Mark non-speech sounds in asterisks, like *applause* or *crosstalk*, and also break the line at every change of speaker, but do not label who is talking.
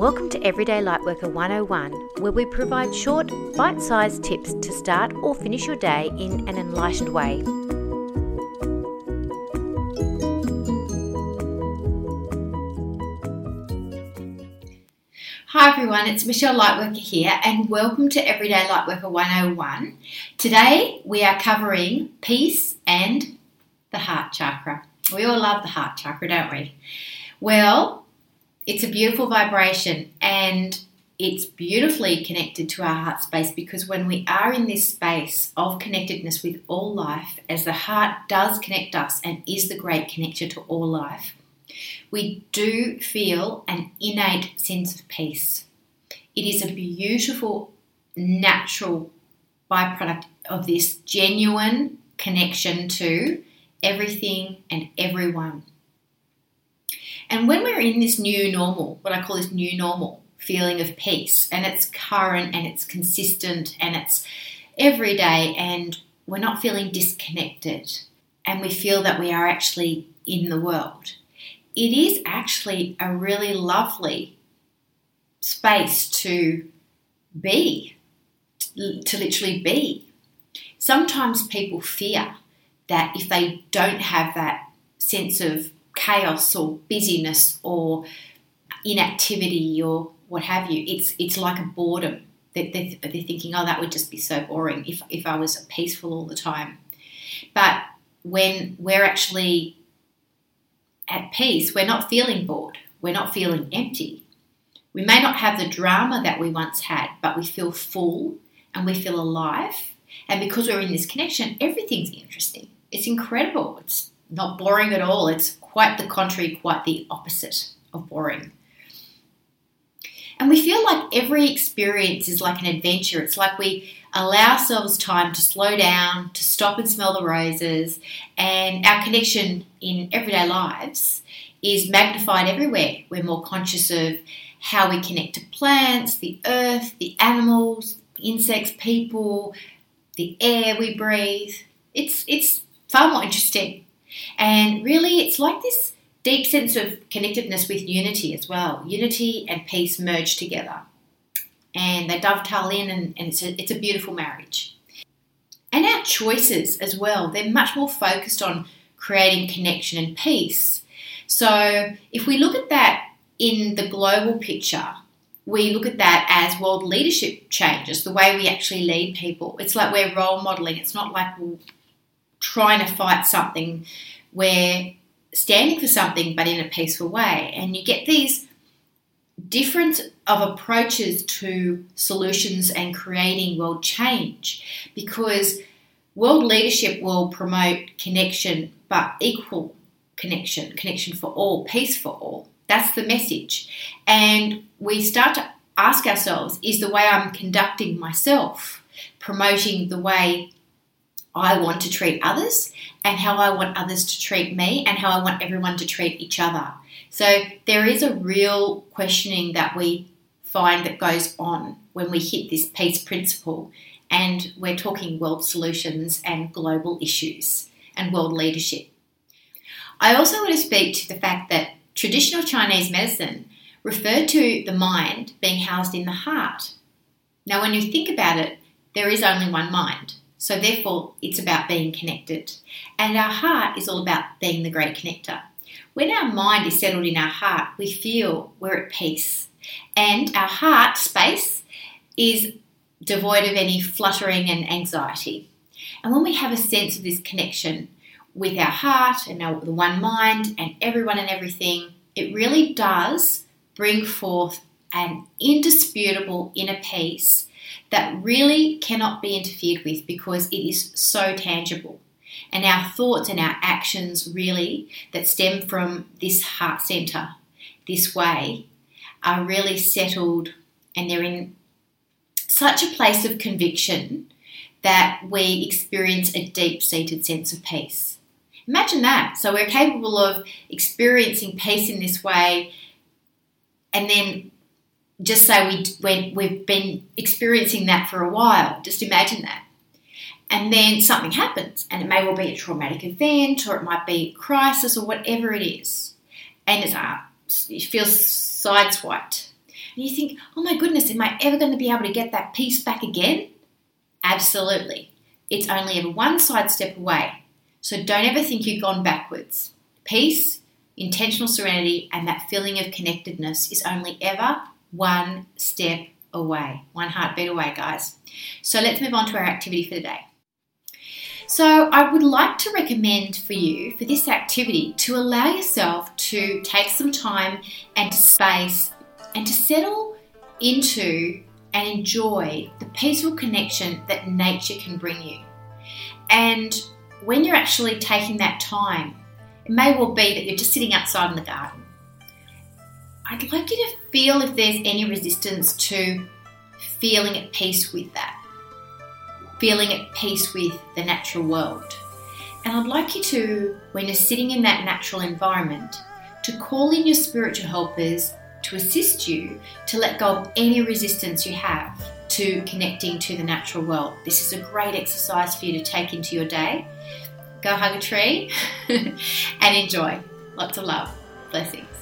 Welcome to Everyday Lightworker 101, where we provide short, bite sized tips to start or finish your day in an enlightened way.
Hi everyone, it's Michelle Lightworker here, and welcome to Everyday Lightworker 101. Today we are covering peace and the heart chakra. We all love the heart chakra, don't we? Well, it's a beautiful vibration and it's beautifully connected to our heart space because when we are in this space of connectedness with all life, as the heart does connect us and is the great connector to all life, we do feel an innate sense of peace. It is a beautiful, natural byproduct of this genuine connection to everything and everyone. And when we're in this new normal, what I call this new normal feeling of peace, and it's current and it's consistent and it's every day, and we're not feeling disconnected, and we feel that we are actually in the world it is actually a really lovely space to be, to literally be. Sometimes people fear that if they don't have that sense of chaos or busyness or inactivity or what have you, it's it's like a boredom. They're, they're, they're thinking, oh, that would just be so boring if, if I was peaceful all the time. But when we're actually at peace, we're not feeling bored, we're not feeling empty. We may not have the drama that we once had, but we feel full and we feel alive. And because we're in this connection, everything's interesting. It's incredible. It's not boring at all. It's quite the contrary, quite the opposite of boring. And we feel like every experience is like an adventure. It's like we allow ourselves time to slow down, to stop and smell the roses, and our connection in everyday lives is magnified everywhere. We're more conscious of how we connect to plants, the earth, the animals, insects, people, the air we breathe. It's it's far more interesting. And really it's like this deep sense of connectedness with unity as well. Unity and peace merge together. And they dovetail in, and, and it's, a, it's a beautiful marriage. And our choices as well, they're much more focused on creating connection and peace. So if we look at that in the global picture, we look at that as world leadership changes, the way we actually lead people. It's like we're role modeling. It's not like we're trying to fight something. We're standing for something but in a peaceful way. And you get these different of approaches to solutions and creating world change because world leadership will promote connection but equal connection connection for all peace for all that's the message and we start to ask ourselves is the way i'm conducting myself promoting the way I want to treat others and how I want others to treat me and how I want everyone to treat each other. So there is a real questioning that we find that goes on when we hit this peace principle and we're talking world solutions and global issues and world leadership. I also want to speak to the fact that traditional Chinese medicine referred to the mind being housed in the heart. Now, when you think about it, there is only one mind. So, therefore, it's about being connected. And our heart is all about being the great connector. When our mind is settled in our heart, we feel we're at peace. And our heart space is devoid of any fluttering and anxiety. And when we have a sense of this connection with our heart and our, the one mind and everyone and everything, it really does bring forth an indisputable inner peace that really cannot be interfered with because it is so tangible. And our thoughts and our actions, really, that stem from this heart center, this way, are really settled and they're in such a place of conviction that we experience a deep seated sense of peace. Imagine that. So we're capable of experiencing peace in this way and then just say we when we've been experiencing that for a while. Just imagine that. And then something happens, and it may well be a traumatic event, or it might be a crisis, or whatever it is, and it's uh, it feels sideswiped. and you think, oh my goodness, am I ever going to be able to get that peace back again? Absolutely. It's only ever one side step away. So don't ever think you've gone backwards. Peace, intentional serenity, and that feeling of connectedness is only ever one step away, one heartbeat away, guys. So let's move on to our activity for the day. So, I would like to recommend for you for this activity to allow yourself to take some time and space and to settle into and enjoy the peaceful connection that nature can bring you. And when you're actually taking that time, it may well be that you're just sitting outside in the garden. I'd like you to feel if there's any resistance to feeling at peace with that feeling at peace with the natural world. And I'd like you to, when you're sitting in that natural environment, to call in your spiritual helpers to assist you to let go of any resistance you have to connecting to the natural world. This is a great exercise for you to take into your day. Go hug a tree *laughs* and enjoy. Lots of love. Blessings.